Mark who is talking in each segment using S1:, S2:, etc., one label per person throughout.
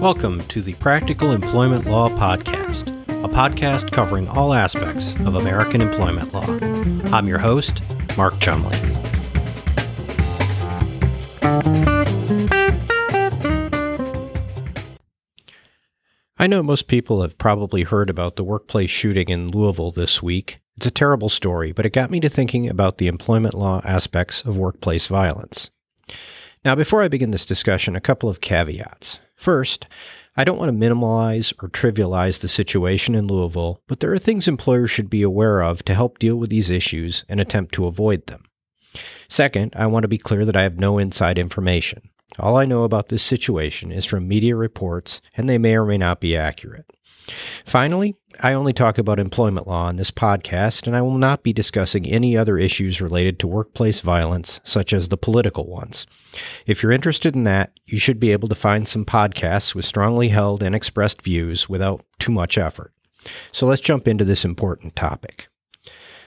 S1: Welcome to the Practical Employment Law Podcast, a podcast covering all aspects of American employment law. I'm your host, Mark Chumley. I know most people have probably heard about the workplace shooting in Louisville this week. It's a terrible story, but it got me to thinking about the employment law aspects of workplace violence. Now, before I begin this discussion, a couple of caveats. First, I don't want to minimize or trivialize the situation in Louisville, but there are things employers should be aware of to help deal with these issues and attempt to avoid them. Second, I want to be clear that I have no inside information. All I know about this situation is from media reports, and they may or may not be accurate. Finally, I only talk about employment law on this podcast, and I will not be discussing any other issues related to workplace violence, such as the political ones. If you're interested in that, you should be able to find some podcasts with strongly held and expressed views without too much effort. So let's jump into this important topic.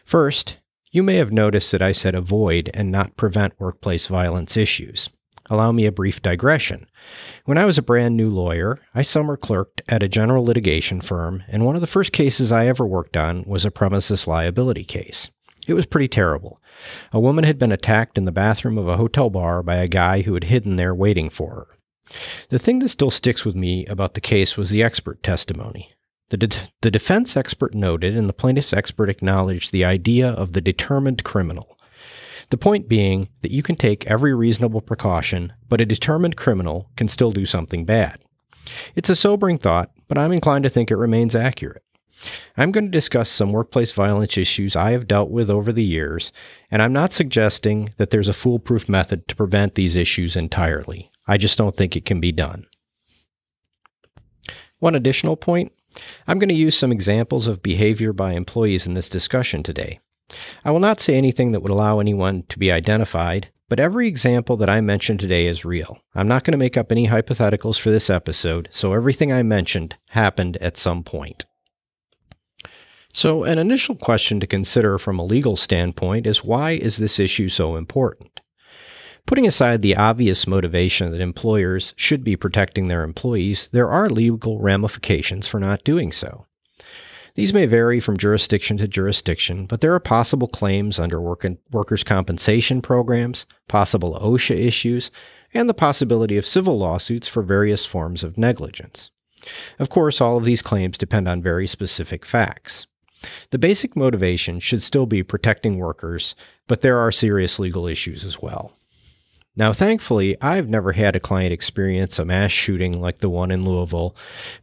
S1: First, you may have noticed that I said avoid and not prevent workplace violence issues. Allow me a brief digression. When I was a brand new lawyer, I summer clerked at a general litigation firm, and one of the first cases I ever worked on was a premises liability case. It was pretty terrible. A woman had been attacked in the bathroom of a hotel bar by a guy who had hidden there waiting for her. The thing that still sticks with me about the case was the expert testimony. The, de- the defense expert noted, and the plaintiff's expert acknowledged the idea of the determined criminal. The point being that you can take every reasonable precaution, but a determined criminal can still do something bad. It's a sobering thought, but I'm inclined to think it remains accurate. I'm going to discuss some workplace violence issues I have dealt with over the years, and I'm not suggesting that there's a foolproof method to prevent these issues entirely. I just don't think it can be done. One additional point I'm going to use some examples of behavior by employees in this discussion today. I will not say anything that would allow anyone to be identified, but every example that I mentioned today is real. I'm not going to make up any hypotheticals for this episode, so everything I mentioned happened at some point. So, an initial question to consider from a legal standpoint is why is this issue so important? Putting aside the obvious motivation that employers should be protecting their employees, there are legal ramifications for not doing so. These may vary from jurisdiction to jurisdiction, but there are possible claims under work workers' compensation programs, possible OSHA issues, and the possibility of civil lawsuits for various forms of negligence. Of course, all of these claims depend on very specific facts. The basic motivation should still be protecting workers, but there are serious legal issues as well. Now, thankfully, I've never had a client experience a mass shooting like the one in Louisville,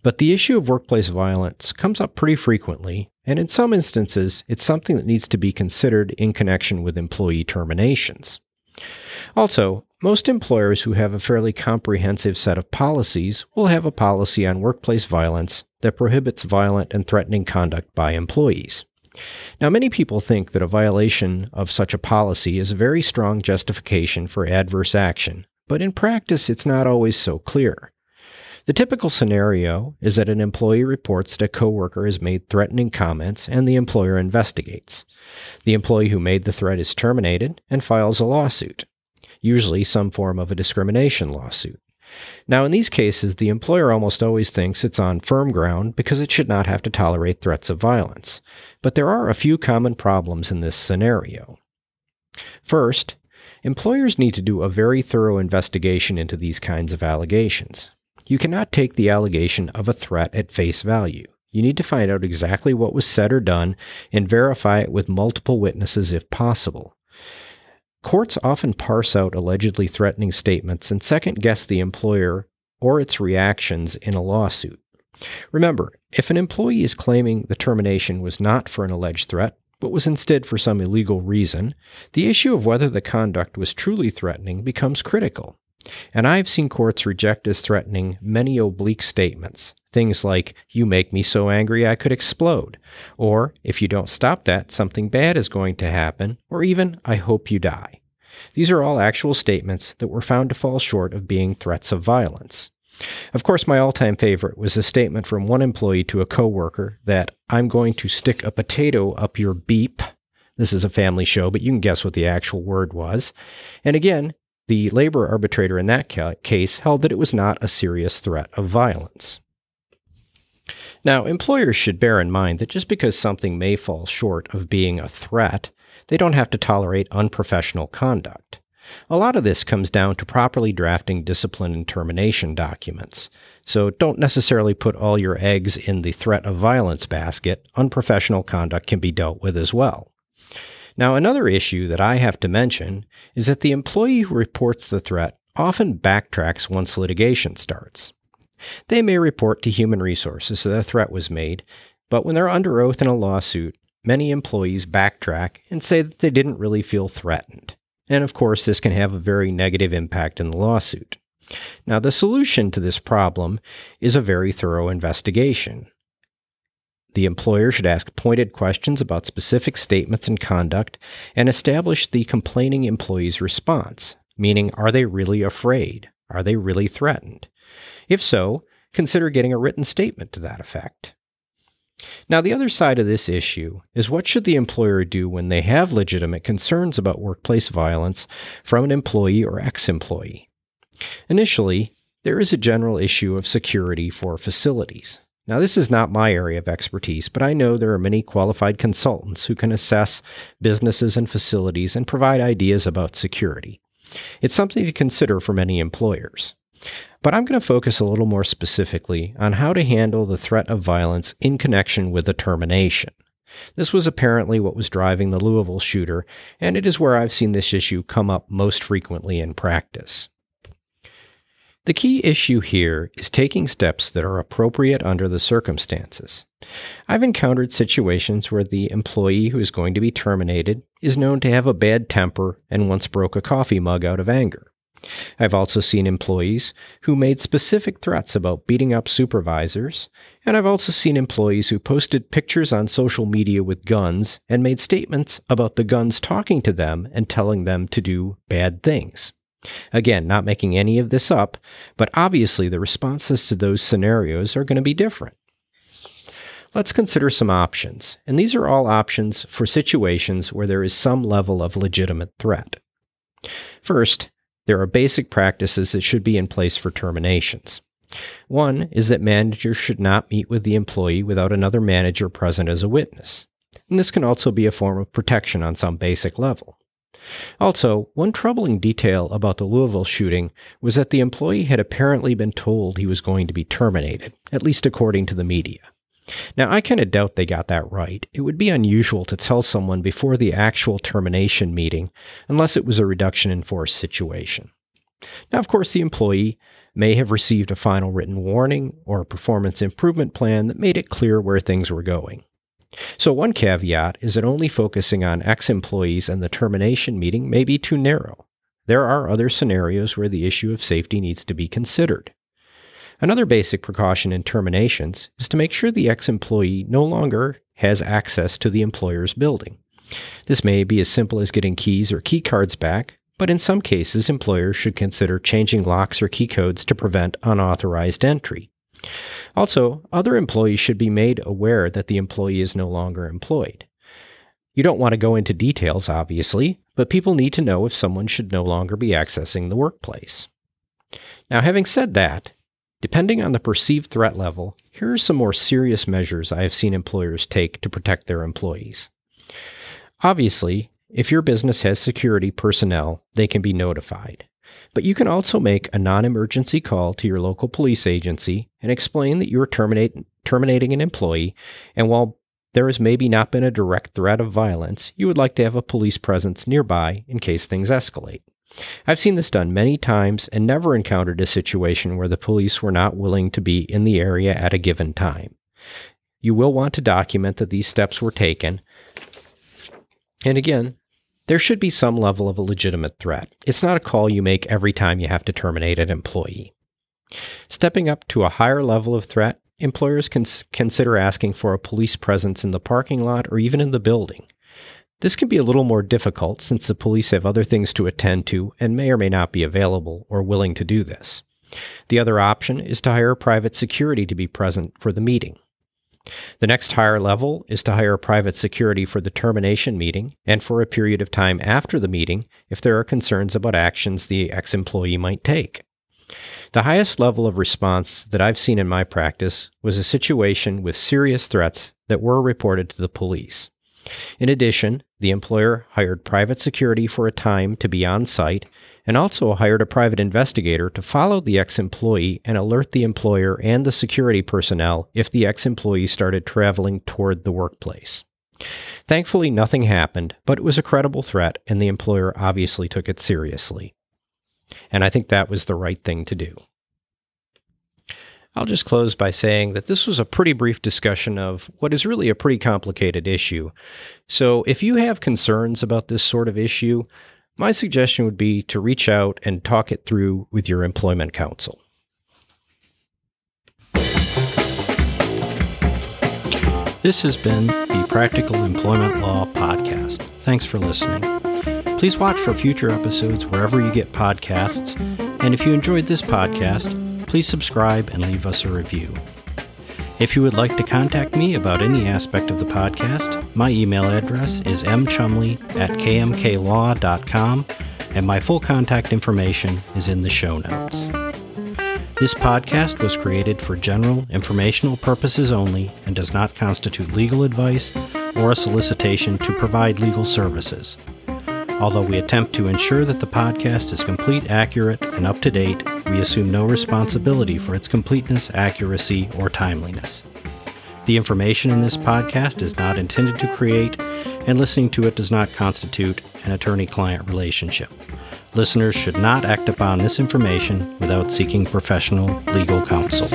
S1: but the issue of workplace violence comes up pretty frequently, and in some instances, it's something that needs to be considered in connection with employee terminations. Also, most employers who have a fairly comprehensive set of policies will have a policy on workplace violence that prohibits violent and threatening conduct by employees. Now, many people think that a violation of such a policy is a very strong justification for adverse action, but in practice, it's not always so clear. The typical scenario is that an employee reports that a coworker has made threatening comments and the employer investigates. The employee who made the threat is terminated and files a lawsuit, usually some form of a discrimination lawsuit. Now, in these cases, the employer almost always thinks it's on firm ground because it should not have to tolerate threats of violence. But there are a few common problems in this scenario. First, employers need to do a very thorough investigation into these kinds of allegations. You cannot take the allegation of a threat at face value. You need to find out exactly what was said or done and verify it with multiple witnesses if possible. Courts often parse out allegedly threatening statements and second guess the employer or its reactions in a lawsuit. Remember, if an employee is claiming the termination was not for an alleged threat, but was instead for some illegal reason, the issue of whether the conduct was truly threatening becomes critical. And I've seen courts reject as threatening many oblique statements. Things like, you make me so angry I could explode, or if you don't stop that, something bad is going to happen, or even, I hope you die. These are all actual statements that were found to fall short of being threats of violence. Of course, my all time favorite was a statement from one employee to a coworker that I'm going to stick a potato up your beep. This is a family show, but you can guess what the actual word was. And again, the labor arbitrator in that case held that it was not a serious threat of violence. Now, employers should bear in mind that just because something may fall short of being a threat, they don't have to tolerate unprofessional conduct. A lot of this comes down to properly drafting discipline and termination documents. So don't necessarily put all your eggs in the threat of violence basket. Unprofessional conduct can be dealt with as well. Now, another issue that I have to mention is that the employee who reports the threat often backtracks once litigation starts. They may report to human resources that a threat was made, but when they're under oath in a lawsuit, many employees backtrack and say that they didn't really feel threatened. And of course, this can have a very negative impact in the lawsuit. Now, the solution to this problem is a very thorough investigation. The employer should ask pointed questions about specific statements and conduct and establish the complaining employee's response, meaning, are they really afraid? Are they really threatened? If so, consider getting a written statement to that effect. Now, the other side of this issue is what should the employer do when they have legitimate concerns about workplace violence from an employee or ex employee? Initially, there is a general issue of security for facilities. Now, this is not my area of expertise, but I know there are many qualified consultants who can assess businesses and facilities and provide ideas about security. It's something to consider for many employers. But I'm going to focus a little more specifically on how to handle the threat of violence in connection with a termination. This was apparently what was driving the Louisville shooter, and it is where I've seen this issue come up most frequently in practice. The key issue here is taking steps that are appropriate under the circumstances. I've encountered situations where the employee who is going to be terminated is known to have a bad temper and once broke a coffee mug out of anger. I've also seen employees who made specific threats about beating up supervisors, and I've also seen employees who posted pictures on social media with guns and made statements about the guns talking to them and telling them to do bad things. Again, not making any of this up, but obviously the responses to those scenarios are going to be different. Let's consider some options, and these are all options for situations where there is some level of legitimate threat. First, there are basic practices that should be in place for terminations. One is that managers should not meet with the employee without another manager present as a witness. And this can also be a form of protection on some basic level. Also, one troubling detail about the Louisville shooting was that the employee had apparently been told he was going to be terminated, at least according to the media. Now, I kind of doubt they got that right. It would be unusual to tell someone before the actual termination meeting unless it was a reduction in force situation. Now, of course, the employee may have received a final written warning or a performance improvement plan that made it clear where things were going. So, one caveat is that only focusing on ex employees and the termination meeting may be too narrow. There are other scenarios where the issue of safety needs to be considered. Another basic precaution in terminations is to make sure the ex employee no longer has access to the employer's building. This may be as simple as getting keys or key cards back, but in some cases, employers should consider changing locks or key codes to prevent unauthorized entry. Also, other employees should be made aware that the employee is no longer employed. You don't want to go into details, obviously, but people need to know if someone should no longer be accessing the workplace. Now, having said that, Depending on the perceived threat level, here are some more serious measures I have seen employers take to protect their employees. Obviously, if your business has security personnel, they can be notified. But you can also make a non emergency call to your local police agency and explain that you are terminating an employee, and while there has maybe not been a direct threat of violence, you would like to have a police presence nearby in case things escalate. I've seen this done many times and never encountered a situation where the police were not willing to be in the area at a given time. You will want to document that these steps were taken. And again, there should be some level of a legitimate threat. It's not a call you make every time you have to terminate an employee. Stepping up to a higher level of threat, employers can consider asking for a police presence in the parking lot or even in the building. This can be a little more difficult since the police have other things to attend to and may or may not be available or willing to do this. The other option is to hire private security to be present for the meeting. The next higher level is to hire private security for the termination meeting and for a period of time after the meeting if there are concerns about actions the ex employee might take. The highest level of response that I've seen in my practice was a situation with serious threats that were reported to the police. In addition, the employer hired private security for a time to be on site and also hired a private investigator to follow the ex employee and alert the employer and the security personnel if the ex employee started traveling toward the workplace. Thankfully, nothing happened, but it was a credible threat, and the employer obviously took it seriously. And I think that was the right thing to do. I'll just close by saying that this was a pretty brief discussion of what is really a pretty complicated issue. So if you have concerns about this sort of issue, my suggestion would be to reach out and talk it through with your employment counsel. This has been the Practical Employment Law Podcast. Thanks for listening. Please watch for future episodes wherever you get podcasts. And if you enjoyed this podcast, please subscribe and leave us a review. If you would like to contact me about any aspect of the podcast, my email address is mchumley at kmklaw.com, and my full contact information is in the show notes. This podcast was created for general informational purposes only and does not constitute legal advice or a solicitation to provide legal services. Although we attempt to ensure that the podcast is complete, accurate, and up to date, we assume no responsibility for its completeness, accuracy, or timeliness. The information in this podcast is not intended to create, and listening to it does not constitute an attorney client relationship. Listeners should not act upon this information without seeking professional legal counsel.